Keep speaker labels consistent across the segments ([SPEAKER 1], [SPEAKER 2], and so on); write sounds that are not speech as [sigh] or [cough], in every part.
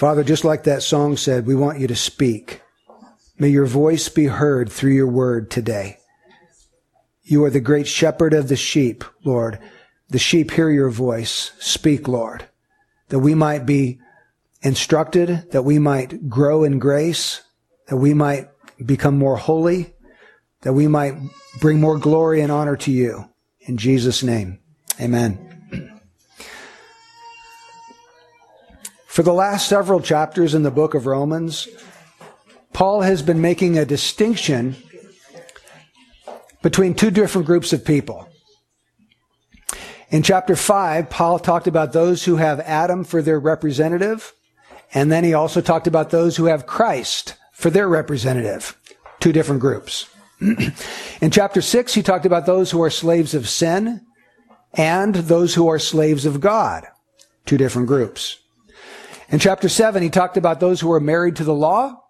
[SPEAKER 1] Father, just like that song said, we want you to speak. May your voice be heard through your word today. You are the great shepherd of the sheep, Lord. The sheep hear your voice. Speak, Lord, that we might be instructed, that we might grow in grace, that we might become more holy, that we might bring more glory and honor to you. In Jesus' name, amen. For the last several chapters in the book of Romans, Paul has been making a distinction between two different groups of people. In chapter 5, Paul talked about those who have Adam for their representative, and then he also talked about those who have Christ for their representative. Two different groups. [clears throat] In chapter 6, he talked about those who are slaves of sin and those who are slaves of God. Two different groups. In chapter 7, he talked about those who are married to the law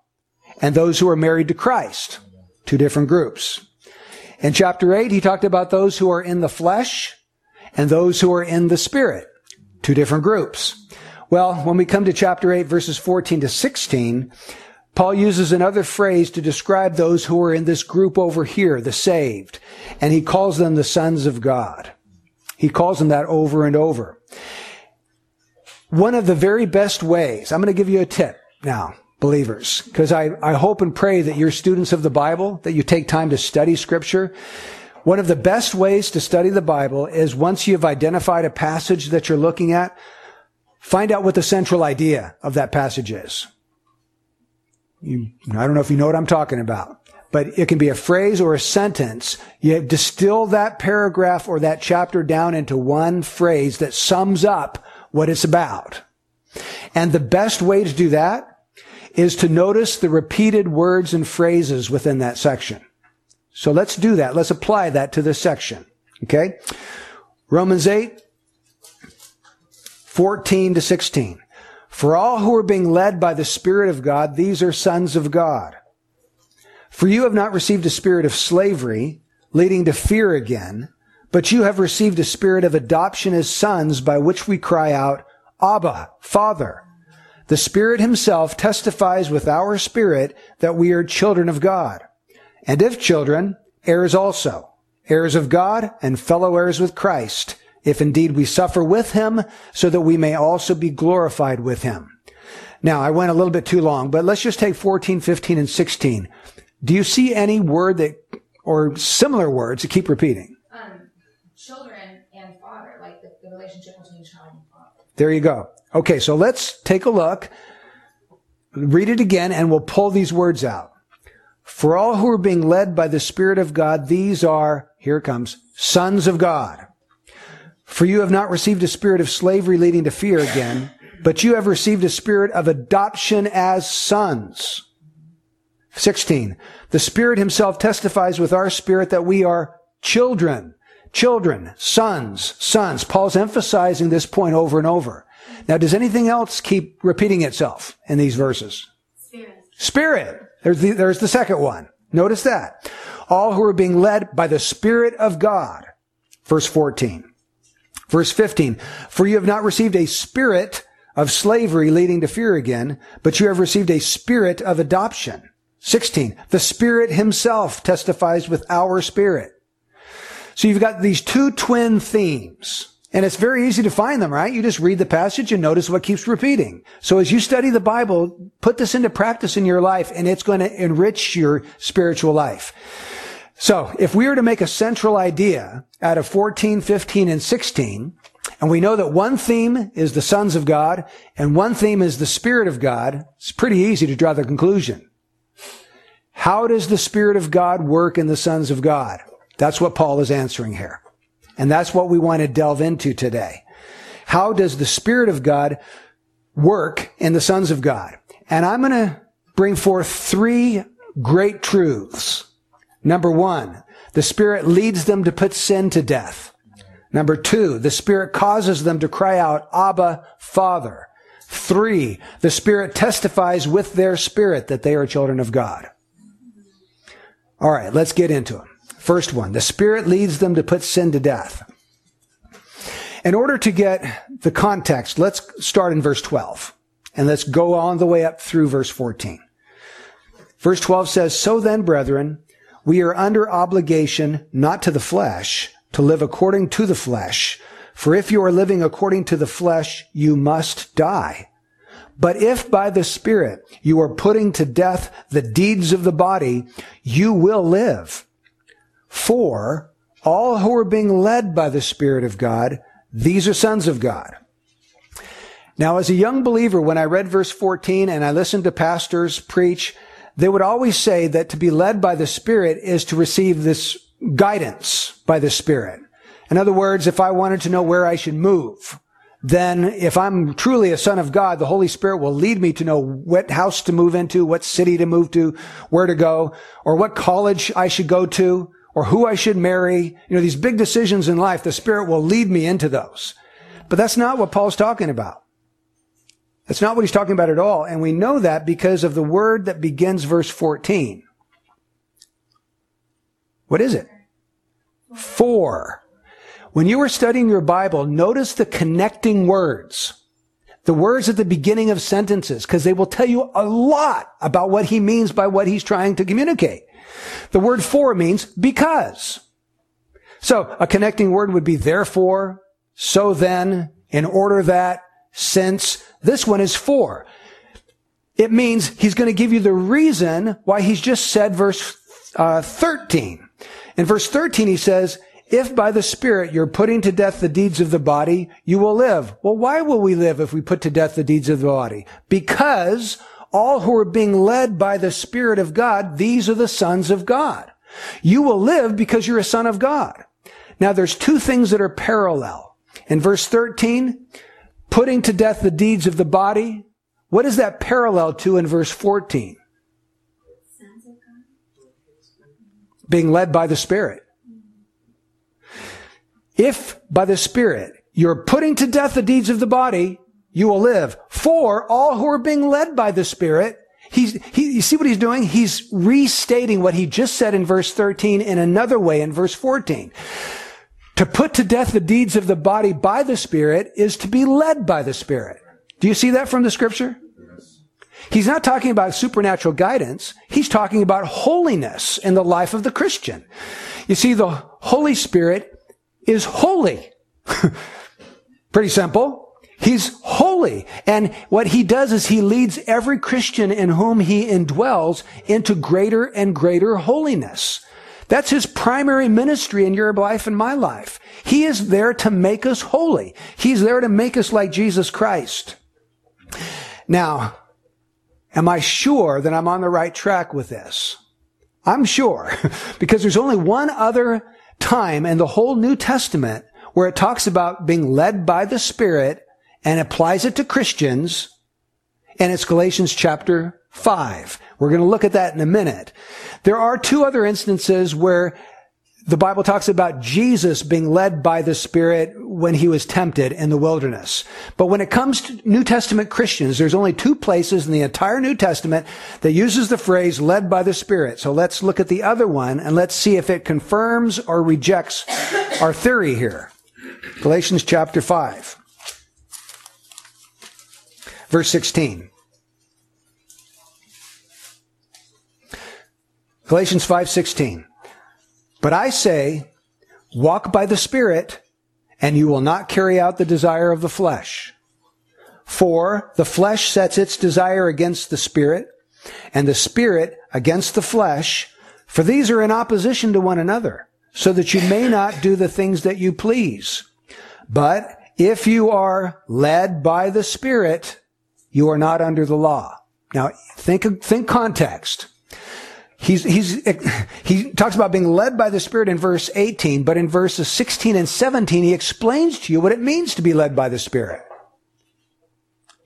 [SPEAKER 1] and those who are married to Christ. Two different groups. In chapter 8, he talked about those who are in the flesh and those who are in the spirit. Two different groups. Well, when we come to chapter 8, verses 14 to 16, Paul uses another phrase to describe those who are in this group over here, the saved, and he calls them the sons of God. He calls them that over and over. One of the very best ways, I'm going to give you a tip now, believers, because I, I hope and pray that you're students of the Bible, that you take time to study scripture. One of the best ways to study the Bible is once you've identified a passage that you're looking at, find out what the central idea of that passage is. You, I don't know if you know what I'm talking about, but it can be a phrase or a sentence. You distill that paragraph or that chapter down into one phrase that sums up what it's about. And the best way to do that is to notice the repeated words and phrases within that section. So let's do that. Let's apply that to this section. Okay? Romans 8, 14 to 16. For all who are being led by the Spirit of God, these are sons of God. For you have not received a spirit of slavery, leading to fear again, but you have received a spirit of adoption as sons by which we cry out, Abba, Father. The Spirit Himself testifies with our spirit that we are children of God. And if children, heirs also, heirs of God and fellow heirs with Christ, if indeed we suffer with him, so that we may also be glorified with him. Now, I went a little bit too long, but let's just take 14, 15, and 16. Do you see any word that, or similar words that keep repeating?
[SPEAKER 2] Um, children and father, like the, the relationship between child and father.
[SPEAKER 1] There you go. Okay, so let's take a look, read it again, and we'll pull these words out. For all who are being led by the Spirit of God, these are, here it comes, sons of God. For you have not received a spirit of slavery leading to fear again, but you have received a spirit of adoption as sons. 16. The Spirit Himself testifies with our spirit that we are children, children, sons, sons. Paul's emphasizing this point over and over. Now, does anything else keep repeating itself in these verses?
[SPEAKER 2] Spirit.
[SPEAKER 1] Spirit. There's the, there's the second one. Notice that. All who are being led by the Spirit of God. Verse 14. Verse 15, for you have not received a spirit of slavery leading to fear again, but you have received a spirit of adoption. 16, the Spirit Himself testifies with our spirit. So you've got these two twin themes. And it's very easy to find them, right? You just read the passage and notice what keeps repeating. So as you study the Bible, put this into practice in your life and it's going to enrich your spiritual life. So if we were to make a central idea out of 14, 15, and 16, and we know that one theme is the sons of God and one theme is the Spirit of God, it's pretty easy to draw the conclusion. How does the Spirit of God work in the sons of God? That's what Paul is answering here. And that's what we want to delve into today. How does the Spirit of God work in the sons of God? And I'm going to bring forth three great truths Number one, the Spirit leads them to put sin to death. Number two, the Spirit causes them to cry out, Abba, Father. Three, the Spirit testifies with their spirit that they are children of God. All right, let's get into them. First one, the Spirit leads them to put sin to death. In order to get the context, let's start in verse 12. And let's go on the way up through verse 14. Verse 12 says, So then, brethren, we are under obligation not to the flesh to live according to the flesh. For if you are living according to the flesh, you must die. But if by the Spirit you are putting to death the deeds of the body, you will live. For all who are being led by the Spirit of God, these are sons of God. Now, as a young believer, when I read verse 14 and I listened to pastors preach, they would always say that to be led by the Spirit is to receive this guidance by the Spirit. In other words, if I wanted to know where I should move, then if I'm truly a son of God, the Holy Spirit will lead me to know what house to move into, what city to move to, where to go, or what college I should go to, or who I should marry. You know, these big decisions in life, the Spirit will lead me into those. But that's not what Paul's talking about. That's not what he's talking about at all. And we know that because of the word that begins verse 14. What is it? For. When you are studying your Bible, notice the connecting words. The words at the beginning of sentences, because they will tell you a lot about what he means by what he's trying to communicate. The word for means because. So a connecting word would be therefore, so then, in order that, since. This one is for. It means he's going to give you the reason why he's just said verse uh, 13. In verse 13, he says, if by the Spirit you're putting to death the deeds of the body, you will live. Well, why will we live if we put to death the deeds of the body? Because all who are being led by the Spirit of God, these are the sons of God. You will live because you're a son of God. Now there's two things that are parallel. In verse 13, putting to death the deeds of the body. What is that parallel to in verse 14? Being led by the Spirit. If by the Spirit you're putting to death the deeds of the body, you will live. For all who are being led by the Spirit, he's, he, you see what he's doing? He's restating what he just said in verse 13 in another way in verse 14. To put to death the deeds of the body by the Spirit is to be led by the Spirit. Do you see that from the scripture? He's not talking about supernatural guidance. He's talking about holiness in the life of the Christian. You see, the Holy Spirit is holy. [laughs] Pretty simple. He's holy. And what he does is he leads every Christian in whom he indwells into greater and greater holiness. That's his primary ministry in your life and my life. He is there to make us holy. He's there to make us like Jesus Christ. Now, am I sure that I'm on the right track with this? I'm sure [laughs] because there's only one other time in the whole New Testament where it talks about being led by the Spirit and applies it to Christians, and it's Galatians chapter 5. We're going to look at that in a minute. There are two other instances where the Bible talks about Jesus being led by the Spirit when he was tempted in the wilderness. But when it comes to New Testament Christians, there's only two places in the entire New Testament that uses the phrase led by the Spirit. So let's look at the other one and let's see if it confirms or rejects our theory here. Galatians chapter 5, verse 16. Galatians 5:16. But I say, walk by the Spirit, and you will not carry out the desire of the flesh. For the flesh sets its desire against the Spirit, and the Spirit against the flesh, for these are in opposition to one another, so that you may not do the things that you please. But if you are led by the Spirit, you are not under the law. Now, think, think context. He's, he's, he talks about being led by the Spirit in verse 18, but in verses 16 and 17, he explains to you what it means to be led by the Spirit.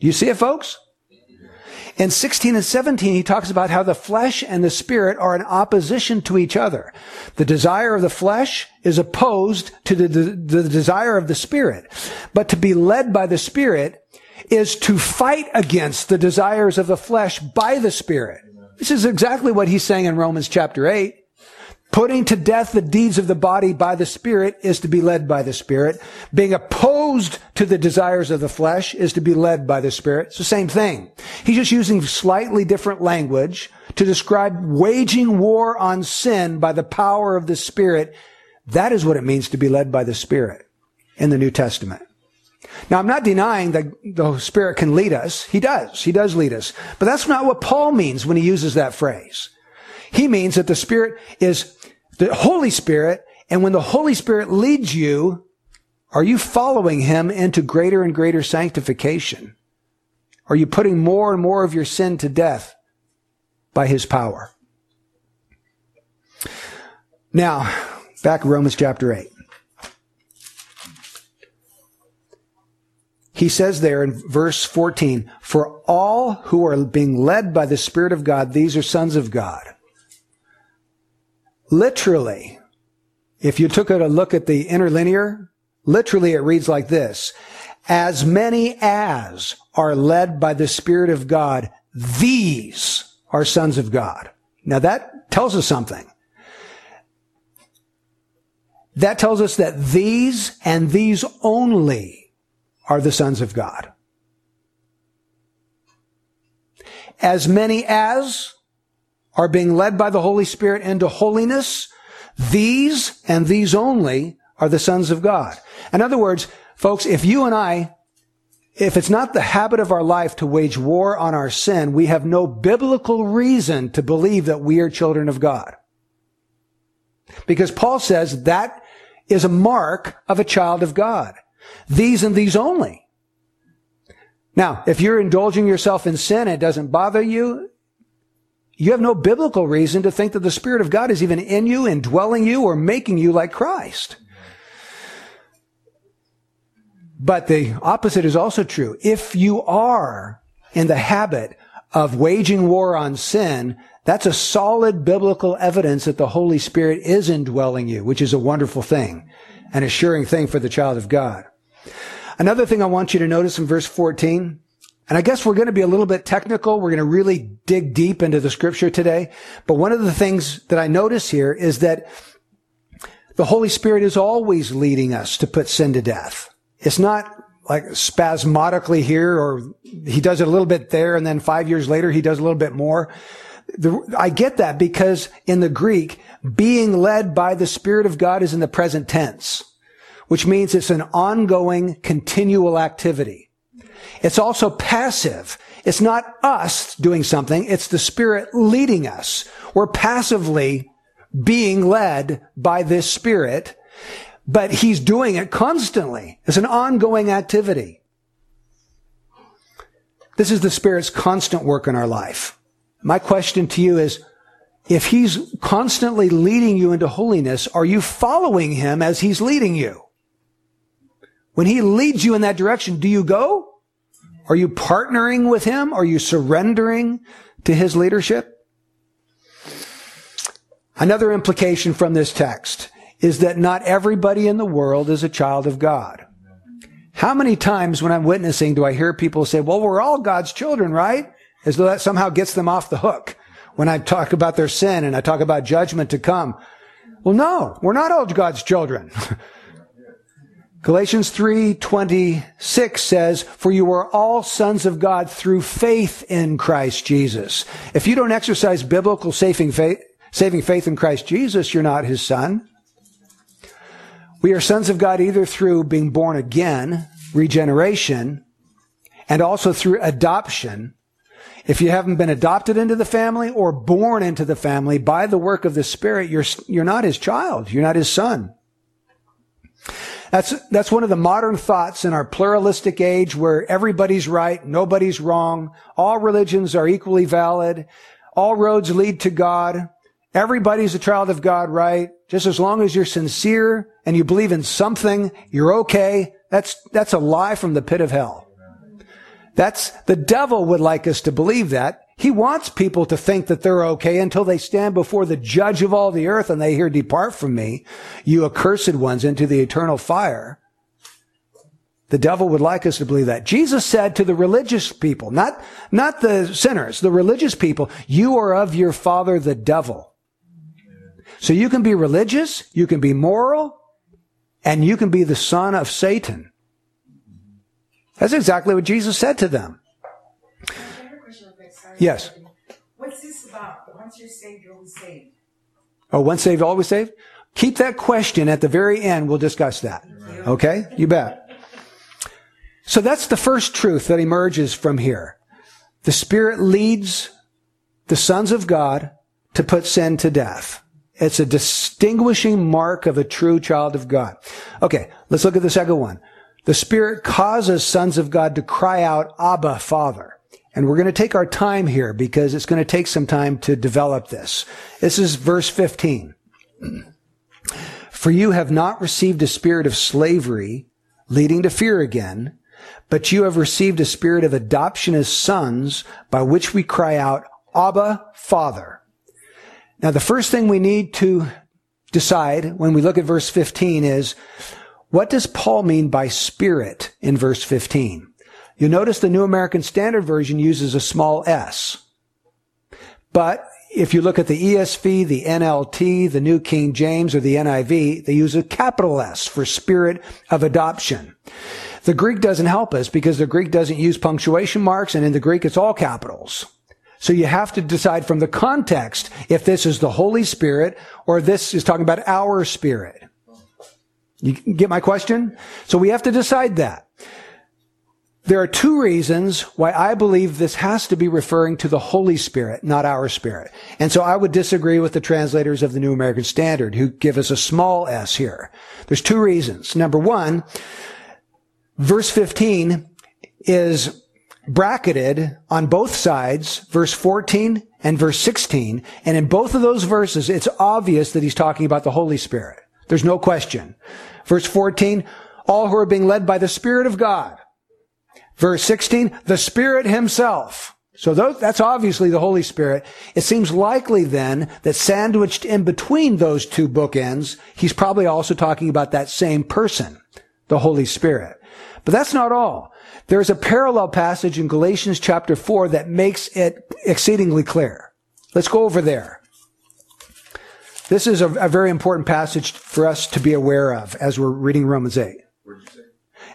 [SPEAKER 1] Do you see it, folks? In 16 and 17, he talks about how the flesh and the spirit are in opposition to each other. The desire of the flesh is opposed to the, the, the, desire of the spirit. But to be led by the spirit is to fight against the desires of the flesh by the spirit. This is exactly what he's saying in Romans chapter 8. Putting to death the deeds of the body by the Spirit is to be led by the Spirit. Being opposed to the desires of the flesh is to be led by the Spirit. It's the same thing. He's just using slightly different language to describe waging war on sin by the power of the Spirit. That is what it means to be led by the Spirit in the New Testament. Now, I'm not denying that the Spirit can lead us. He does. He does lead us. But that's not what Paul means when he uses that phrase. He means that the Spirit is the Holy Spirit, and when the Holy Spirit leads you, are you following Him into greater and greater sanctification? Are you putting more and more of your sin to death by His power? Now, back to Romans chapter 8. He says there in verse 14, for all who are being led by the Spirit of God, these are sons of God. Literally, if you took a look at the interlinear, literally it reads like this. As many as are led by the Spirit of God, these are sons of God. Now that tells us something. That tells us that these and these only are the sons of God. As many as are being led by the Holy Spirit into holiness, these and these only are the sons of God. In other words, folks, if you and I, if it's not the habit of our life to wage war on our sin, we have no biblical reason to believe that we are children of God. Because Paul says that is a mark of a child of God. These and these only. Now, if you're indulging yourself in sin, and it doesn't bother you, you have no biblical reason to think that the Spirit of God is even in you, indwelling you, or making you like Christ. But the opposite is also true. If you are in the habit of waging war on sin, that's a solid biblical evidence that the Holy Spirit is indwelling you, which is a wonderful thing, an assuring thing for the child of God. Another thing I want you to notice in verse 14 and I guess we're going to be a little bit technical. We're going to really dig deep into the scripture today. But one of the things that I notice here is that the Holy Spirit is always leading us to put sin to death. It's not like spasmodically here or he does it a little bit there and then five years later he does a little bit more. The, I get that because in the Greek, being led by the Spirit of God is in the present tense, which means it's an ongoing, continual activity. It's also passive. It's not us doing something. It's the Spirit leading us. We're passively being led by this Spirit, but He's doing it constantly. It's an ongoing activity. This is the Spirit's constant work in our life. My question to you is, if He's constantly leading you into holiness, are you following Him as He's leading you? When He leads you in that direction, do you go? Are you partnering with him? Are you surrendering to his leadership? Another implication from this text is that not everybody in the world is a child of God. How many times when I'm witnessing do I hear people say, well, we're all God's children, right? As though that somehow gets them off the hook when I talk about their sin and I talk about judgment to come. Well, no, we're not all God's children. [laughs] Galatians 3:26 says, "For you are all sons of God through faith in Christ Jesus." If you don't exercise biblical saving faith, saving faith in Christ Jesus, you're not his son. We are sons of God either through being born again, regeneration, and also through adoption. If you haven't been adopted into the family or born into the family by the work of the Spirit, you're, you're not his child. You're not his son. That's, that's one of the modern thoughts in our pluralistic age where everybody's right, nobody's wrong, all religions are equally valid, all roads lead to God, everybody's a child of God, right? Just as long as you're sincere and you believe in something, you're okay. That's, that's a lie from the pit of hell. That's, the devil would like us to believe that. He wants people to think that they're okay until they stand before the judge of all the earth and they hear, depart from me, you accursed ones into the eternal fire. The devil would like us to believe that. Jesus said to the religious people, not, not the sinners, the religious people, you are of your father, the devil. So you can be religious, you can be moral, and you can be the son of Satan. That's exactly what Jesus said to them.
[SPEAKER 3] I have a question real quick. Sorry.
[SPEAKER 1] Yes.
[SPEAKER 3] What's this about? Once you're saved, you're always saved.
[SPEAKER 1] Oh, once saved, always saved? Keep that question at the very end. We'll discuss that. Okay? You bet. So that's the first truth that emerges from here. The Spirit leads the sons of God to put sin to death. It's a distinguishing mark of a true child of God. Okay, let's look at the second one. The Spirit causes sons of God to cry out, Abba, Father. And we're going to take our time here because it's going to take some time to develop this. This is verse 15. For you have not received a spirit of slavery leading to fear again, but you have received a spirit of adoption as sons by which we cry out, Abba, Father. Now, the first thing we need to decide when we look at verse 15 is, what does Paul mean by spirit in verse 15? You'll notice the New American Standard Version uses a small s. But if you look at the ESV, the NLT, the New King James, or the NIV, they use a capital S for spirit of adoption. The Greek doesn't help us because the Greek doesn't use punctuation marks, and in the Greek it's all capitals. So you have to decide from the context if this is the Holy Spirit or this is talking about our spirit. You get my question? So we have to decide that. There are two reasons why I believe this has to be referring to the Holy Spirit, not our spirit. And so I would disagree with the translators of the New American Standard who give us a small s here. There's two reasons. Number one, verse 15 is bracketed on both sides, verse 14 and verse 16. And in both of those verses, it's obvious that he's talking about the Holy Spirit. There's no question. Verse 14, all who are being led by the Spirit of God. Verse 16, the Spirit Himself. So that's obviously the Holy Spirit. It seems likely then that sandwiched in between those two bookends, he's probably also talking about that same person, the Holy Spirit. But that's not all. There's a parallel passage in Galatians chapter 4 that makes it exceedingly clear. Let's go over there. This is a, a very important passage for us to be aware of as we're reading Romans 8.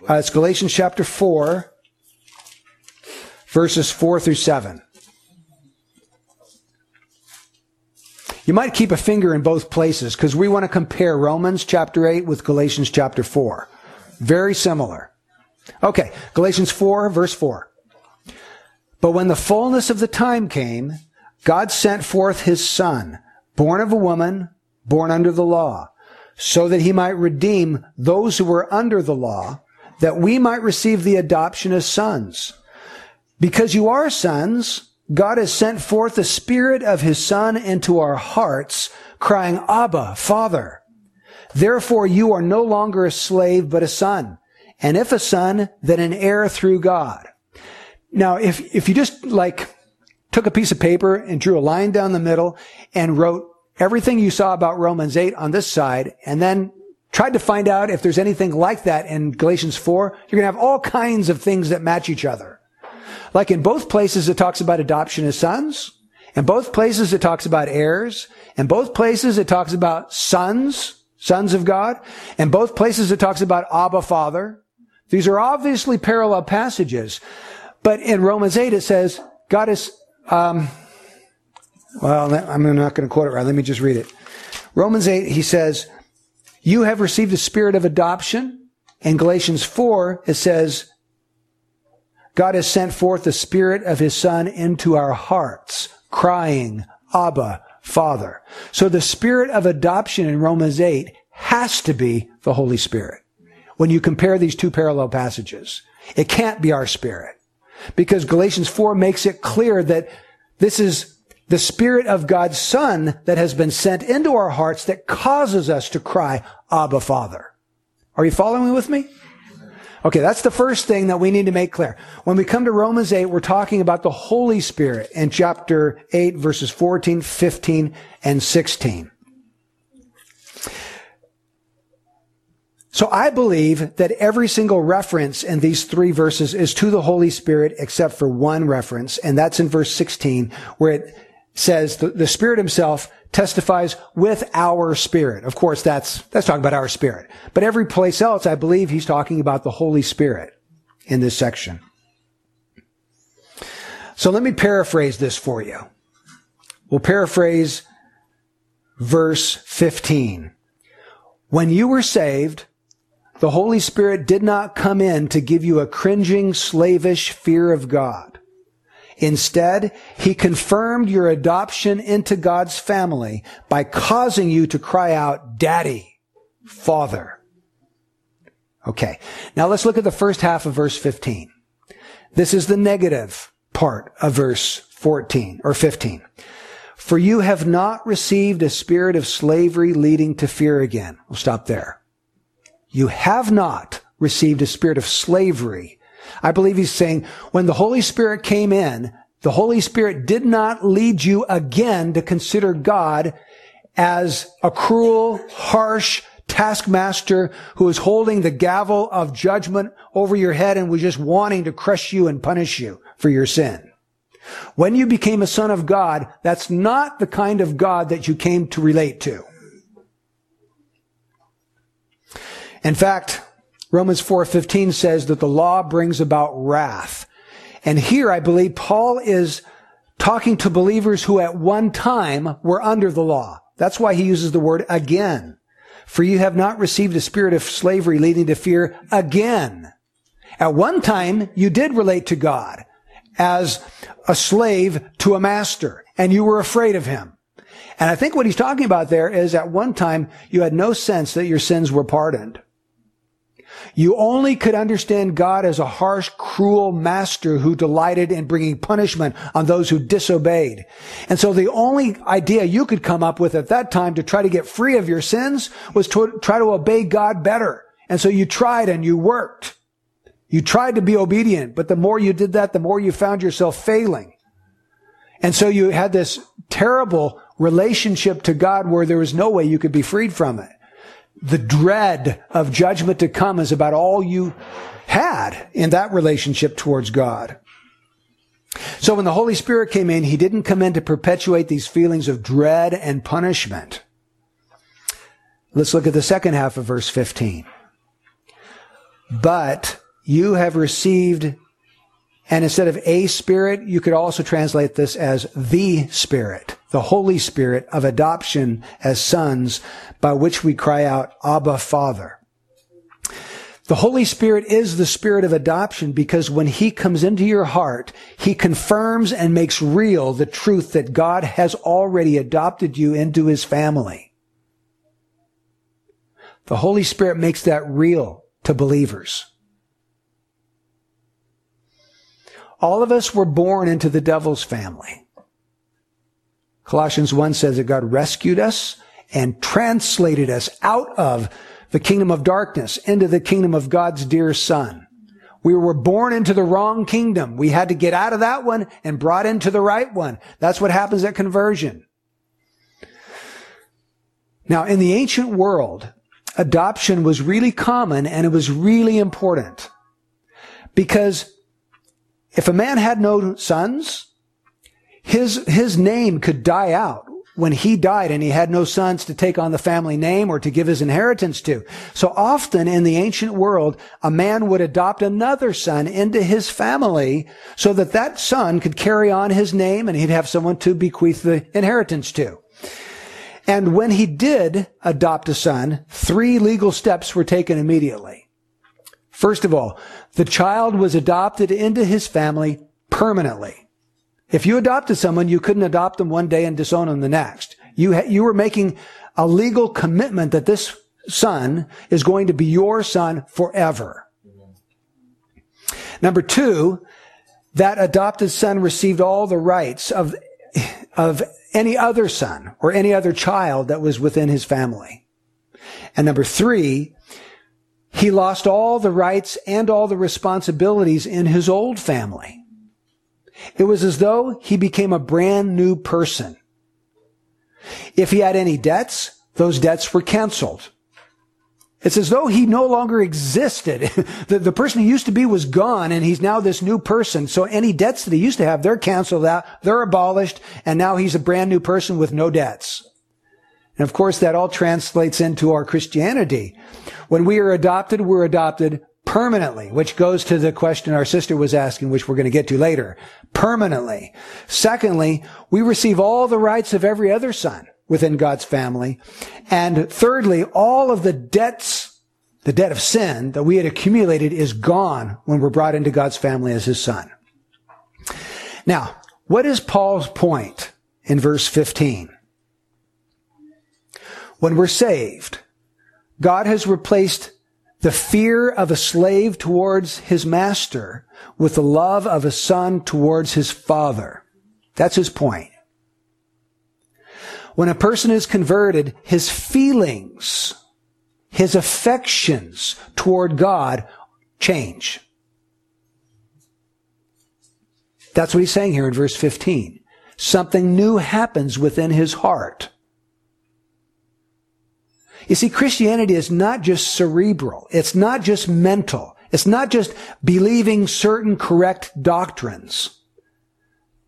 [SPEAKER 1] Uh, it's Galatians chapter 4, verses 4 through 7. You might keep a finger in both places because we want to compare Romans chapter 8 with Galatians chapter 4. Very similar. Okay, Galatians 4, verse 4. But when the fullness of the time came, God sent forth his son, born of a woman, born under the law, so that he might redeem those who were under the law, that we might receive the adoption as sons. Because you are sons, God has sent forth the spirit of his son into our hearts, crying, Abba, Father. Therefore you are no longer a slave, but a son and if a son, then an heir through God. Now, if, if you just like took a piece of paper and drew a line down the middle and wrote everything you saw about Romans 8 on this side and then tried to find out if there's anything like that in Galatians 4, you're going to have all kinds of things that match each other. Like in both places, it talks about adoption as sons. In both places, it talks about heirs. In both places, it talks about sons, sons of God. In both places, it talks about Abba Father. These are obviously parallel passages. But in Romans 8, it says, God is, um, well, I'm not going to quote it right. Let me just read it. Romans 8, he says, you have received a spirit of adoption. In Galatians 4, it says, God has sent forth the spirit of his son into our hearts, crying, Abba, Father. So the spirit of adoption in Romans 8 has to be the Holy Spirit when you compare these two parallel passages. It can't be our spirit because Galatians 4 makes it clear that this is the spirit of God's son that has been sent into our hearts that causes us to cry, Abba Father. Are you following with me? Okay, that's the first thing that we need to make clear. When we come to Romans 8, we're talking about the Holy Spirit in chapter 8, verses 14, 15, and 16. So I believe that every single reference in these three verses is to the Holy Spirit except for one reference, and that's in verse 16, where it says the, the Spirit himself testifies with our spirit. Of course, that's, that's talking about our spirit. But every place else, I believe he's talking about the Holy Spirit in this section. So let me paraphrase this for you. We'll paraphrase verse 15. When you were saved, the Holy Spirit did not come in to give you a cringing, slavish fear of God. Instead, He confirmed your adoption into God's family by causing you to cry out, Daddy, Father. Okay. Now let's look at the first half of verse 15. This is the negative part of verse 14 or 15. For you have not received a spirit of slavery leading to fear again. We'll stop there. You have not received a spirit of slavery. I believe he's saying when the Holy Spirit came in, the Holy Spirit did not lead you again to consider God as a cruel, harsh taskmaster who is holding the gavel of judgment over your head and was just wanting to crush you and punish you for your sin. When you became a son of God, that's not the kind of God that you came to relate to. In fact, Romans 4:15 says that the law brings about wrath. And here I believe Paul is talking to believers who at one time were under the law. That's why he uses the word again. For you have not received a spirit of slavery leading to fear again. At one time, you did relate to God as a slave to a master and you were afraid of him. And I think what he's talking about there is at one time you had no sense that your sins were pardoned. You only could understand God as a harsh, cruel master who delighted in bringing punishment on those who disobeyed. And so the only idea you could come up with at that time to try to get free of your sins was to try to obey God better. And so you tried and you worked. You tried to be obedient, but the more you did that, the more you found yourself failing. And so you had this terrible relationship to God where there was no way you could be freed from it. The dread of judgment to come is about all you had in that relationship towards God. So when the Holy Spirit came in, He didn't come in to perpetuate these feelings of dread and punishment. Let's look at the second half of verse 15. But you have received, and instead of a spirit, you could also translate this as the spirit, the Holy Spirit of adoption as sons, by which we cry out, Abba, Father. The Holy Spirit is the spirit of adoption because when He comes into your heart, He confirms and makes real the truth that God has already adopted you into His family. The Holy Spirit makes that real to believers. All of us were born into the devil's family. Colossians 1 says that God rescued us and translated us out of the kingdom of darkness into the kingdom of God's dear son. We were born into the wrong kingdom. We had to get out of that one and brought into the right one. That's what happens at conversion. Now, in the ancient world, adoption was really common and it was really important because if a man had no sons, his, his name could die out when he died and he had no sons to take on the family name or to give his inheritance to. So often in the ancient world, a man would adopt another son into his family so that that son could carry on his name and he'd have someone to bequeath the inheritance to. And when he did adopt a son, three legal steps were taken immediately. First of all, the child was adopted into his family permanently. If you adopted someone, you couldn't adopt them one day and disown them the next. You, ha- you were making a legal commitment that this son is going to be your son forever. Number two, that adopted son received all the rights of, of any other son or any other child that was within his family. And number three, he lost all the rights and all the responsibilities in his old family. It was as though he became a brand new person. If he had any debts, those debts were canceled. It's as though he no longer existed. [laughs] the, the person he used to be was gone and he's now this new person. So any debts that he used to have, they're canceled out, they're abolished, and now he's a brand new person with no debts. And of course, that all translates into our Christianity. When we are adopted, we're adopted permanently, which goes to the question our sister was asking, which we're going to get to later. Permanently. Secondly, we receive all the rights of every other son within God's family. And thirdly, all of the debts, the debt of sin that we had accumulated is gone when we're brought into God's family as his son. Now, what is Paul's point in verse 15? When we're saved, God has replaced the fear of a slave towards his master with the love of a son towards his father. That's his point. When a person is converted, his feelings, his affections toward God change. That's what he's saying here in verse 15. Something new happens within his heart. You see, Christianity is not just cerebral. It's not just mental. It's not just believing certain correct doctrines.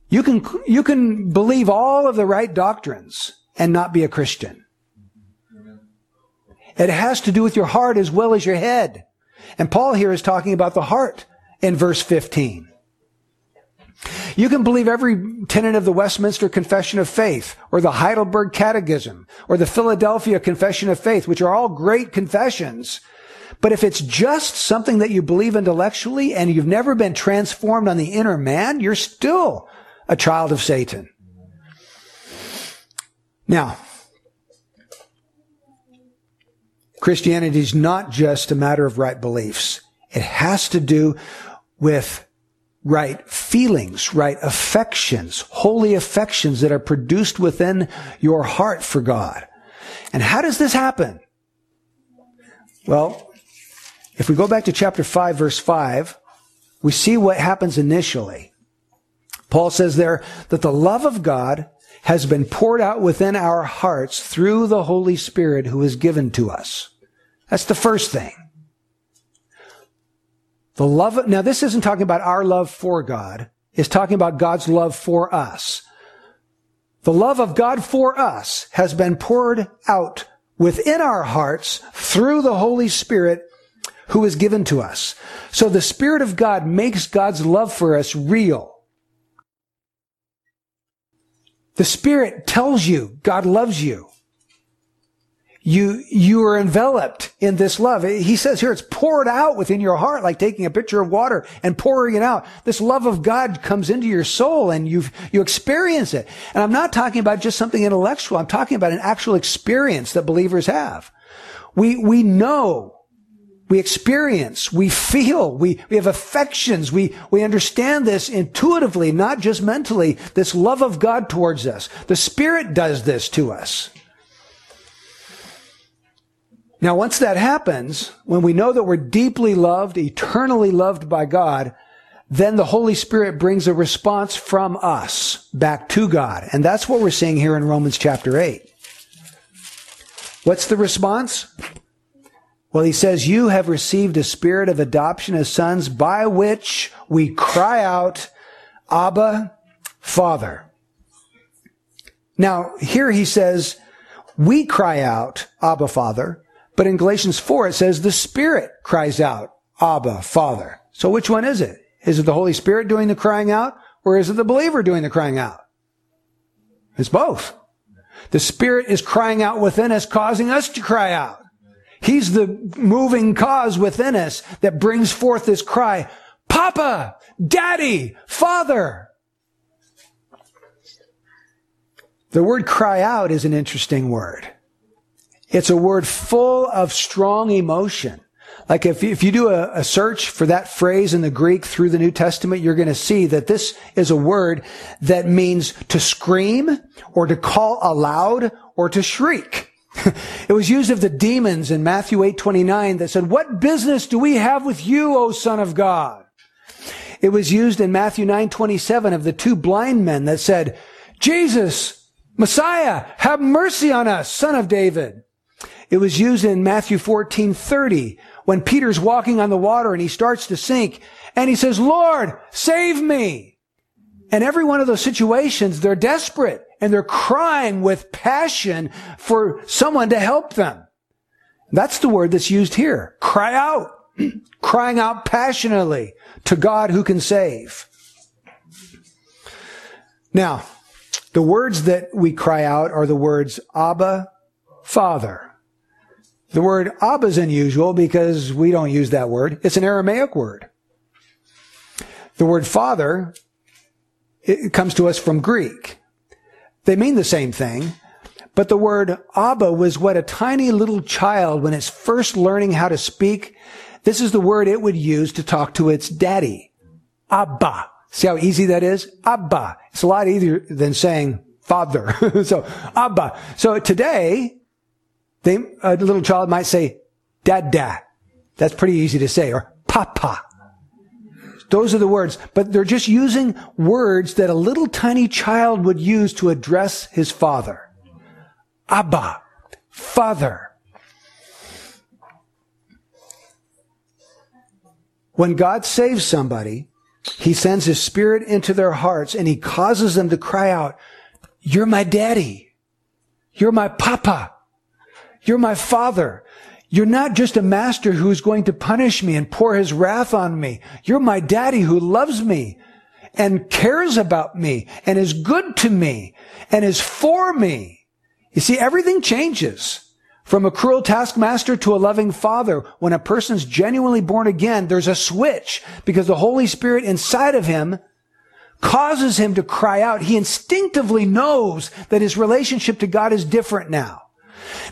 [SPEAKER 1] You can, you can believe all of the right doctrines and not be a Christian. It has to do with your heart as well as your head. And Paul here is talking about the heart in verse 15. You can believe every tenet of the Westminster Confession of Faith, or the Heidelberg Catechism, or the Philadelphia Confession of Faith, which are all great confessions. But if it's just something that you believe intellectually and you've never been transformed on the inner man, you're still a child of Satan. Now, Christianity is not just a matter of right beliefs. It has to do with right feelings, right affections, holy affections that are produced within your heart for God. And how does this happen? Well, if we go back to chapter 5, verse 5, we see what happens initially. Paul says there that the love of God has been poured out within our hearts through the Holy Spirit who is given to us. That's the first thing. The love, now this isn't talking about our love for God. It's talking about God's love for us. The love of God for us has been poured out within our hearts through the Holy Spirit who is given to us. So the Spirit of God makes God's love for us real. The Spirit tells you God loves you you, you are enveloped in this love. He says here, it's poured out within your heart, like taking a pitcher of water and pouring it out. This love of God comes into your soul and you you experience it. And I'm not talking about just something intellectual. I'm talking about an actual experience that believers have. We, we know we experience, we feel, we, we have affections, we, we understand this intuitively, not just mentally, this love of God towards us. The Spirit does this to us. Now, once that happens, when we know that we're deeply loved, eternally loved by God, then the Holy Spirit brings a response from us back to God. And that's what we're seeing here in Romans chapter 8. What's the response? Well, he says, you have received a spirit of adoption as sons by which we cry out, Abba, Father. Now, here he says, we cry out, Abba, Father. But in Galatians 4, it says the Spirit cries out, Abba, Father. So which one is it? Is it the Holy Spirit doing the crying out or is it the believer doing the crying out? It's both. The Spirit is crying out within us, causing us to cry out. He's the moving cause within us that brings forth this cry, Papa, Daddy, Father. The word cry out is an interesting word. It's a word full of strong emotion. Like if, if you do a, a, search for that phrase in the Greek through the New Testament, you're going to see that this is a word that means to scream or to call aloud or to shriek. [laughs] it was used of the demons in Matthew 8:29 that said, "What business do we have with you, O son of God?" It was used in Matthew 9:27 of the two blind men that said, "Jesus, Messiah, have mercy on us, son of David." It was used in Matthew 14, 30, when Peter's walking on the water and he starts to sink and he says, Lord, save me. And every one of those situations, they're desperate and they're crying with passion for someone to help them. That's the word that's used here. Cry out. [clears throat] crying out passionately to God who can save. Now, the words that we cry out are the words Abba, Father. The word Abba is unusual because we don't use that word. It's an Aramaic word. The word Father, it comes to us from Greek. They mean the same thing, but the word Abba was what a tiny little child, when it's first learning how to speak, this is the word it would use to talk to its daddy. Abba. See how easy that is? Abba. It's a lot easier than saying father. [laughs] so, Abba. So today, they, a little child might say, dad, dad. That's pretty easy to say. Or papa. Those are the words. But they're just using words that a little tiny child would use to address his father. Abba. Father. When God saves somebody, he sends his spirit into their hearts and he causes them to cry out, you're my daddy. You're my papa. You're my father. You're not just a master who's going to punish me and pour his wrath on me. You're my daddy who loves me and cares about me and is good to me and is for me. You see, everything changes. From a cruel taskmaster to a loving father, when a person's genuinely born again, there's a switch because the Holy Spirit inside of him causes him to cry out. He instinctively knows that his relationship to God is different now.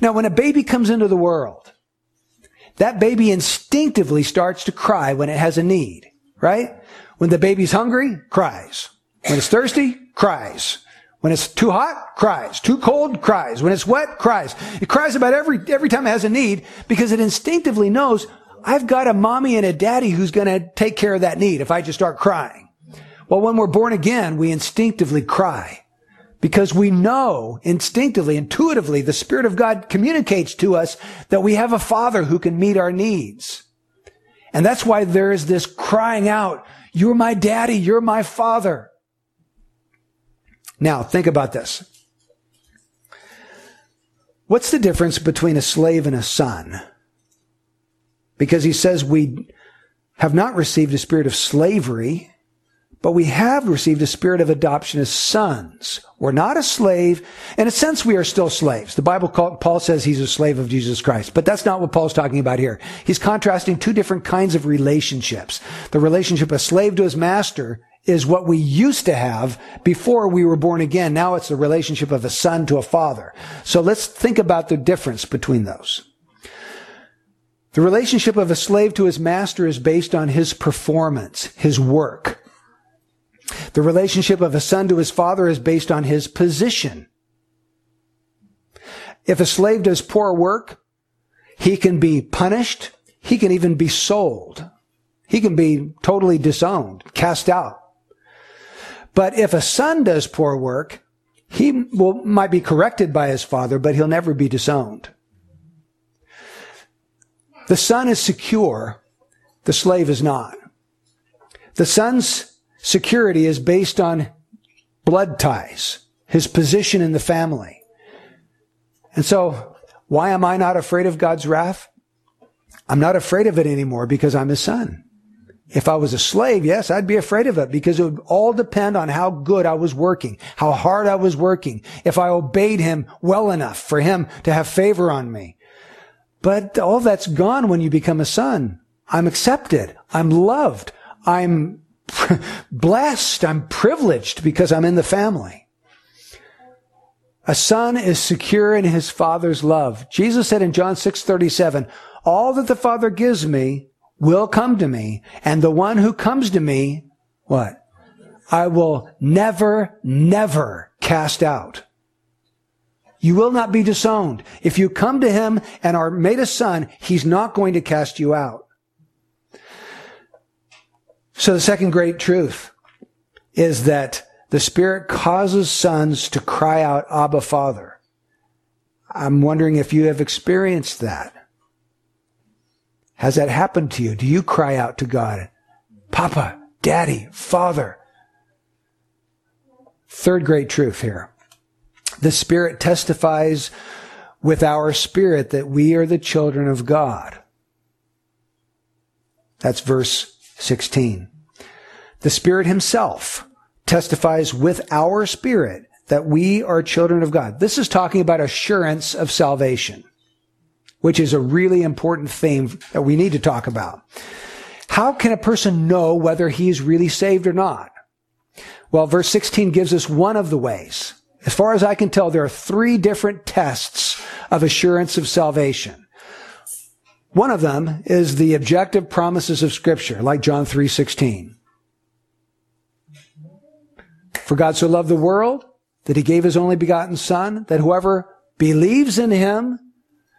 [SPEAKER 1] Now, when a baby comes into the world, that baby instinctively starts to cry when it has a need, right? When the baby's hungry, cries. When it's thirsty, cries. When it's too hot, cries. Too cold, cries. When it's wet, cries. It cries about every, every time it has a need because it instinctively knows I've got a mommy and a daddy who's going to take care of that need if I just start crying. Well, when we're born again, we instinctively cry because we know instinctively, intuitively, the Spirit of God communicates to us that we have a Father who can meet our needs. And that's why there is this crying out, you're my daddy, you're my father. Now, think about this. What's the difference between a slave and a son? Because he says we have not received a spirit of slavery, but we have received a spirit of adoption as sons. We're not a slave. In a sense, we are still slaves. The Bible, call, Paul says he's a slave of Jesus Christ, but that's not what Paul's talking about here. He's contrasting two different kinds of relationships. The relationship of a slave to his master is what we used to have before we were born again. Now it's the relationship of a son to a father. So let's think about the difference between those. The relationship of a slave to his master is based on his performance, his work. The relationship of a son to his father is based on his position. If a slave does poor work, he can be punished. He can even be sold. He can be totally disowned, cast out. But if a son does poor work, he will, might be corrected by his father, but he'll never be disowned. The son is secure. The slave is not. The son's security is based on blood ties, his position in the family. And so, why am I not afraid of God's wrath? I'm not afraid of it anymore because I'm his son. If I was a slave, yes, I'd be afraid of it because it would all depend on how good I was working, how hard I was working, if I obeyed him well enough for him to have favor on me. But all that's gone when you become a son. I'm accepted. I'm loved. I'm [laughs] blessed. I'm privileged because I'm in the family. A son is secure in his father's love. Jesus said in John 6, 37, all that the father gives me will come to me, and the one who comes to me, what? I will never, never cast out. You will not be disowned. If you come to him and are made a son, he's not going to cast you out. So the second great truth is that the Spirit causes sons to cry out, Abba, Father. I'm wondering if you have experienced that. Has that happened to you? Do you cry out to God? Papa, Daddy, Father. Third great truth here. The Spirit testifies with our spirit that we are the children of God. That's verse 16. The Spirit Himself testifies with our spirit that we are children of God. This is talking about assurance of salvation, which is a really important theme that we need to talk about. How can a person know whether he is really saved or not? Well, verse 16 gives us one of the ways. As far as I can tell, there are three different tests of assurance of salvation. One of them is the objective promises of scripture, like John 3:16. For God so loved the world that he gave his only begotten son that whoever believes in him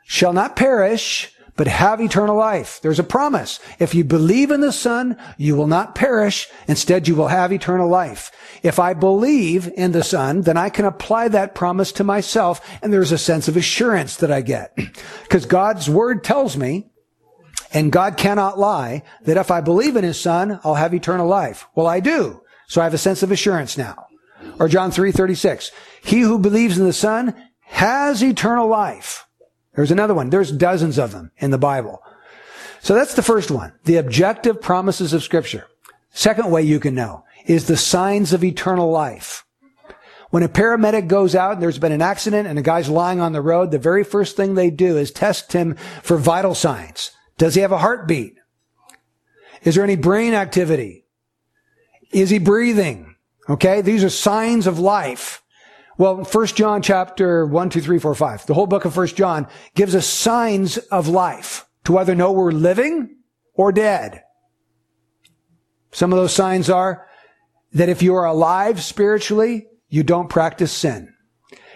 [SPEAKER 1] shall not perish but have eternal life. There's a promise. If you believe in the Son, you will not perish. Instead, you will have eternal life. If I believe in the Son, then I can apply that promise to myself, and there's a sense of assurance that I get. [clears throat] Because God's Word tells me, and God cannot lie, that if I believe in His Son, I'll have eternal life. Well, I do. So I have a sense of assurance now. Or John 3:36. He who believes in the Son has eternal life. There's another one. There's dozens of them in the Bible. So that's the first one. The objective promises of Scripture. Second way you can know is the signs of eternal life. When a paramedic goes out and there's been an accident and a guy's lying on the road, the very first thing they do is test him for vital signs. Does he have a heartbeat? Is there any brain activity? Is he breathing? Okay. These are signs of life. Well, 1 John chapter 1, 2, 3, 4, 5, the whole book of 1 John gives us signs of life to either know we're living or dead. Some of those signs are that if you are alive spiritually, you don't practice sin.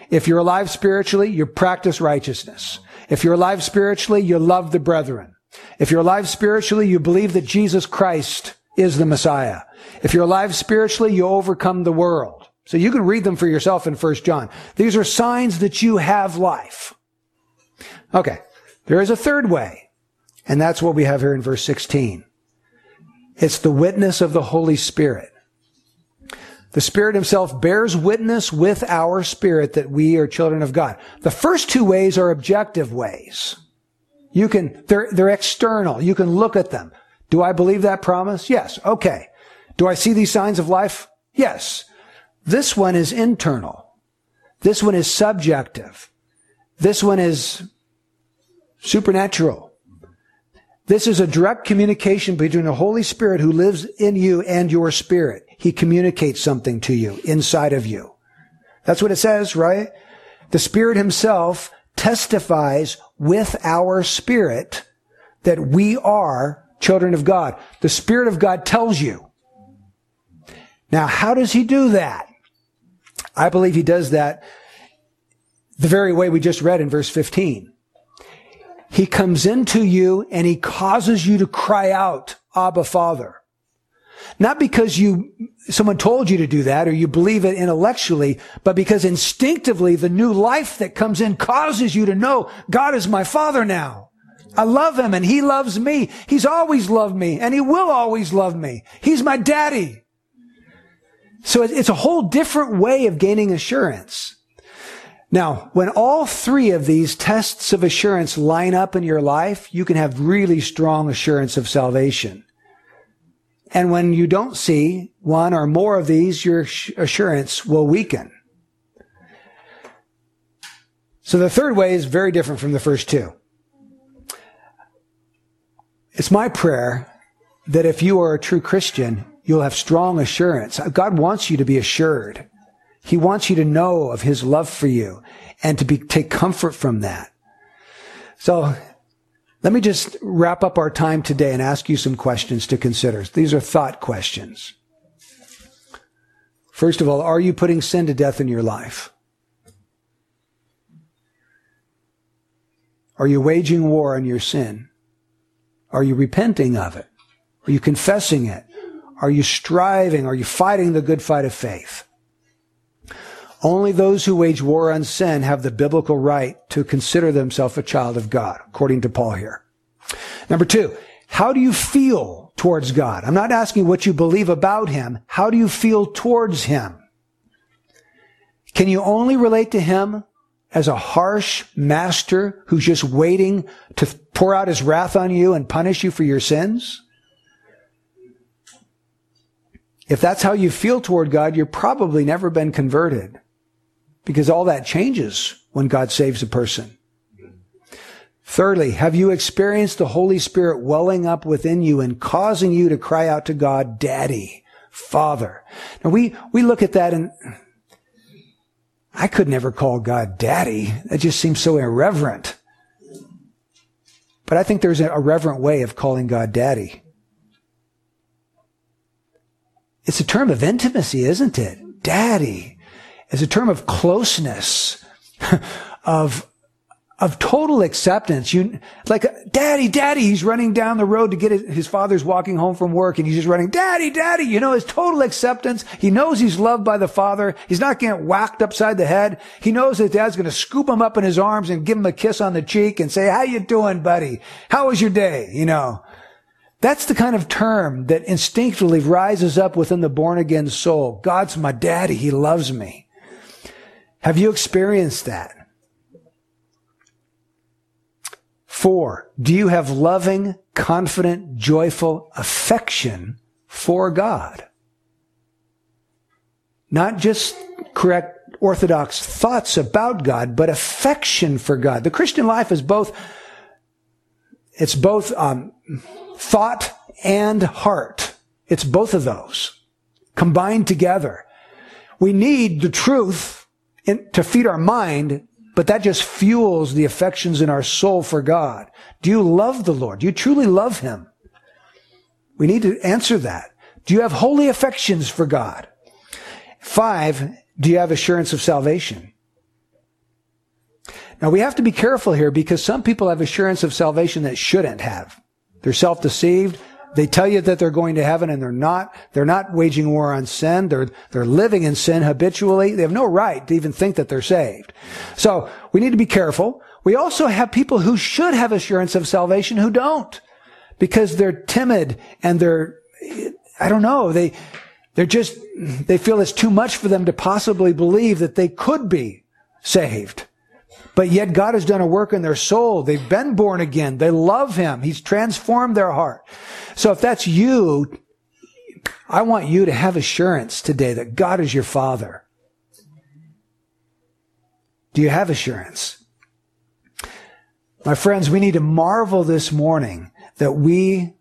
[SPEAKER 1] If you're alive spiritually, you practice righteousness. If you're alive spiritually, you love the brethren. If you're alive spiritually, you believe that Jesus Christ is the Messiah. If you're alive spiritually, you overcome the world. So you can read them for yourself in 1 John. These are signs that you have life. Okay. There is a third way. And that's what we have here in verse 16. It's the witness of the Holy Spirit. The Spirit Himself bears witness with our spirit that we are children of God. The first two ways are objective ways. You can, they're, they're external. You can look at them. Do I believe that promise? Yes. Okay. Do I see these signs of life? Yes. This one is internal. This one is subjective. This one is supernatural. This is a direct communication between the Holy Spirit who lives in you and your spirit. He communicates something to you inside of you. That's what it says, right? The Spirit Himself testifies with our spirit that we are children of God. The Spirit of God tells you. Now, how does He do that? I believe he does that the very way we just read in verse 15. He comes into you and he causes you to cry out, Abba Father. Not because you, someone told you to do that or you believe it intellectually, but because instinctively the new life that comes in causes you to know God is my Father now. I love him and he loves me. He's always loved me and he will always love me. He's my daddy. So it's a whole different way of gaining assurance. Now, when all three of these tests of assurance line up in your life, you can have really strong assurance of salvation. And when you don't see one or more of these, your assurance will weaken. So the third way is very different from the first two. It's my prayer that if you are a true Christian, you'll have strong assurance. God wants you to be assured. He wants you to know of his love for you and to be, take comfort from that. So let me just wrap up our time today and ask you some questions to consider. These are thought questions. First of all, are you putting sin to death in your life? Are you waging war on your sin? Are you repenting of it? Are you confessing it? Are you striving? Are you fighting the good fight of faith? Only those who wage war on sin have the biblical right to consider themselves a child of God, according to Paul here. Number two, how do you feel towards God? I'm not asking what you believe about Him. How do you feel towards Him? Can you only relate to Him as a harsh master who's just waiting to pour out His wrath on you and punish you for your sins? If that's how you feel toward God, you're probably never been converted because all that changes when God saves a person. Thirdly, have you experienced the Holy Spirit welling up within you and causing you to cry out to God, Daddy, Father? Now we, we look at that and I could never call God Daddy. That just seems so irreverent. But I think there's a reverent way of calling God Daddy. It's a term of intimacy, isn't it? Daddy It's a term of closeness, [laughs] of of total acceptance. You like, daddy, daddy, he's running down the road to get his, his, father's walking home from work and he's just running, daddy, daddy, you know, his total acceptance. He knows he's loved by the father. He's not getting whacked upside the head. He knows that dad's going to scoop him up in his arms and give him a kiss on the cheek and say, how you doing, buddy? How was your day? You know, that's the kind of term that instinctively rises up within the born again soul. God's my daddy. He loves me. Have you experienced that? Four, do you have loving, confident, joyful affection for God? Not just correct orthodox thoughts about God, but affection for God. The Christian life is both, it's both um, thought and heart. It's both of those combined together. We need the truth in, to feed our mind, but that just fuels the affections in our soul for God. Do you love the Lord? Do you truly love Him? We need to answer that. Do you have holy affections for God? Five, do you have assurance of salvation? Now we have to be careful here because some people have assurance of salvation that shouldn't have. They're self-deceived. They tell you that they're going to heaven and they're not. They're not waging war on sin. They're, they're living in sin habitually. They have no right to even think that they're saved. So we need to be careful. We also have people who should have assurance of salvation who don't because they're timid and they're, I don't know, they, they're just, they feel it's too much for them to possibly believe that they could be saved. But yet God has done a work in their soul. They've been born again. They love Him. He's transformed their heart. So if that's you, I want you to have assurance today that God is your Father. Do you have assurance? My friends, we need to marvel this morning that we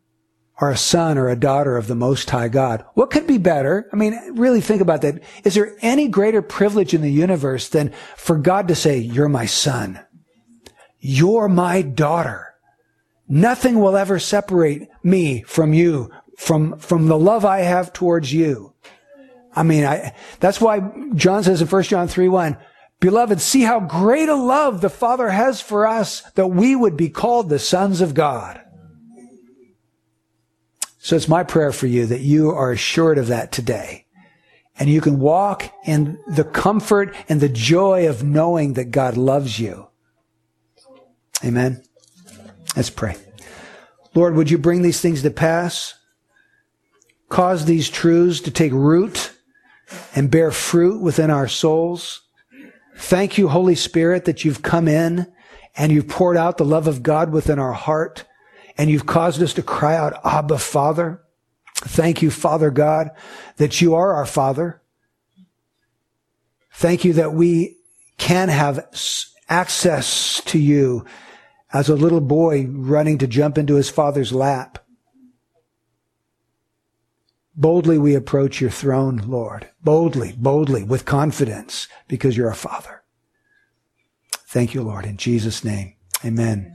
[SPEAKER 1] are a son or a daughter of the Most High God. What could be better? I mean, really think about that. Is there any greater privilege in the universe than for God to say, you're my son? You're my daughter. Nothing will ever separate me from you, from, from the love I have towards you. I mean, I, that's why John says in 1 John 3, 1, Beloved, see how great a love the Father has for us that we would be called the sons of God. So it's my prayer for you that you are assured of that today. And you can walk in the comfort and the joy of knowing that God loves you. Amen. Let's pray. Lord, would you bring these things to pass? Cause these truths to take root and bear fruit within our souls. Thank you, Holy Spirit, that you've come in and you've poured out the love of God within our heart and you've caused us to cry out, Abba, Father. Thank you, Father God, that you are our Father. Thank you that we can have access to you as a little boy running to jump into his father's lap. Boldly we approach your throne, Lord. Boldly, boldly, with confidence, because you're a Father. Thank you, Lord, in Jesus' name. Amen.